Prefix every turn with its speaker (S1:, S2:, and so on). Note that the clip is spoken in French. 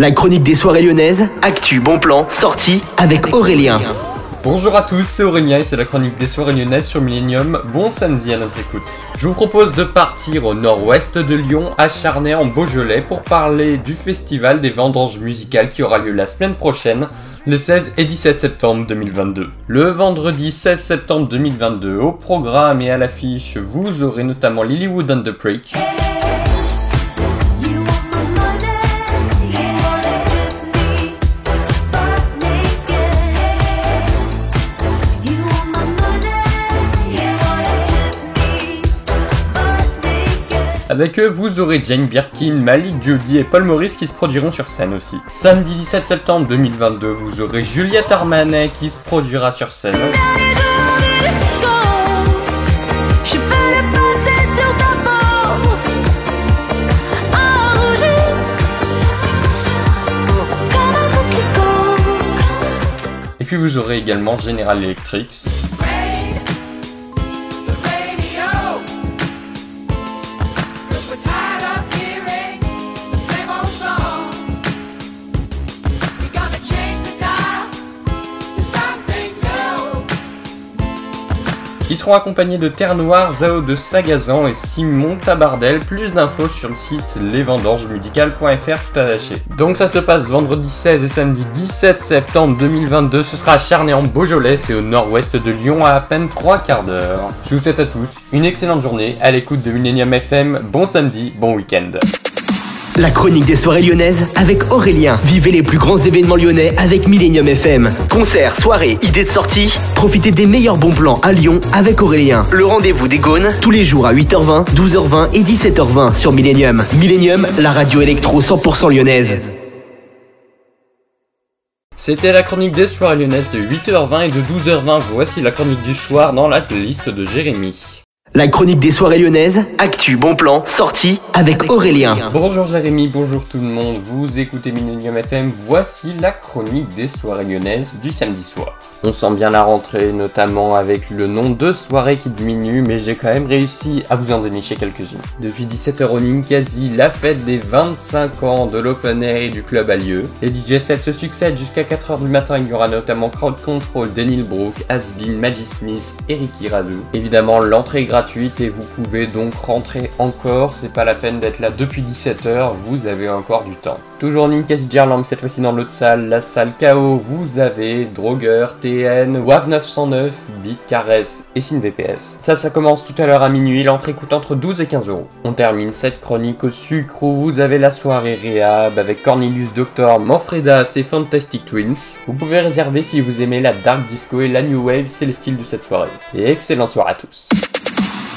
S1: La chronique des soirées lyonnaises, actu, bon plan, sortie avec Aurélien.
S2: Bonjour à tous, c'est Aurélien et c'est la chronique des soirées lyonnaises sur Millennium. Bon samedi à notre écoute. Je vous propose de partir au nord-ouest de Lyon, à Charnay en Beaujolais, pour parler du festival des vendanges musicales qui aura lieu la semaine prochaine, les 16 et 17 septembre 2022. Le vendredi 16 septembre 2022, au programme et à l'affiche, vous aurez notamment Lilywood and the Prick. Avec eux, vous aurez Jane Birkin, Malik Jody et Paul Maurice qui se produiront sur scène aussi. Samedi 17 septembre 2022, vous aurez Juliette Armanet qui se produira sur scène. Et puis vous aurez également General Electric. Ils seront accompagnés de Terre Noire, Zao de Sagazan et Simon Tabardel. Plus d'infos sur le site lesvendorgesmusicales.fr tout attaché. Donc ça se passe vendredi 16 et samedi 17 septembre 2022. Ce sera à Charnay en Beaujolais et au nord-ouest de Lyon à à peine 3 quarts d'heure. Je vous souhaite à tous une excellente journée à l'écoute de Millennium FM. Bon samedi, bon week-end.
S1: La chronique des soirées lyonnaises avec Aurélien. Vivez les plus grands événements lyonnais avec Millennium FM. Concerts, soirées, idées de sortie. Profitez des meilleurs bons plans à Lyon avec Aurélien. Le rendez-vous des Gaunes tous les jours à 8h20, 12h20 et 17h20 sur Millennium. Millennium, la radio électro 100% lyonnaise.
S2: C'était la chronique des soirées lyonnaises de 8h20 et de 12h20. Voici la chronique du soir dans la playlist de Jérémy.
S1: La chronique des soirées lyonnaises, actu, bon plan, sortie avec Aurélien.
S2: Bonjour Jérémy, bonjour tout le monde, vous écoutez Millennium FM, voici la chronique des soirées lyonnaises du samedi soir. On sent bien la rentrée, notamment avec le nombre de soirées qui diminue, mais j'ai quand même réussi à vous en dénicher quelques-unes. Depuis 17h au Ninkasi, la fête des 25 ans de l'Open Air et du club a lieu. Les DJ sets se succèdent jusqu'à 4h du matin, il y aura notamment Crowd Control, Daniel Brook, Asbin, Maggie Smith et Ricky Razou. Évidemment, l'entrée est et vous pouvez donc rentrer encore, c'est pas la peine d'être là depuis 17h, vous avez encore du temps. Toujours Ninkes Gerlam, cette fois-ci dans l'autre salle, la salle KO, vous avez Droger, TN, WAV 909, Beat Caress et VPS. Ça, ça commence tout à l'heure à minuit, l'entrée coûte entre 12 et 15 euros. On termine cette chronique au sucre où vous avez la soirée Rehab avec Cornelius Doctor, Manfredas et Fantastic Twins. Vous pouvez réserver si vous aimez la dark disco et la new wave, c'est le style de cette soirée. Et excellente soirée à tous.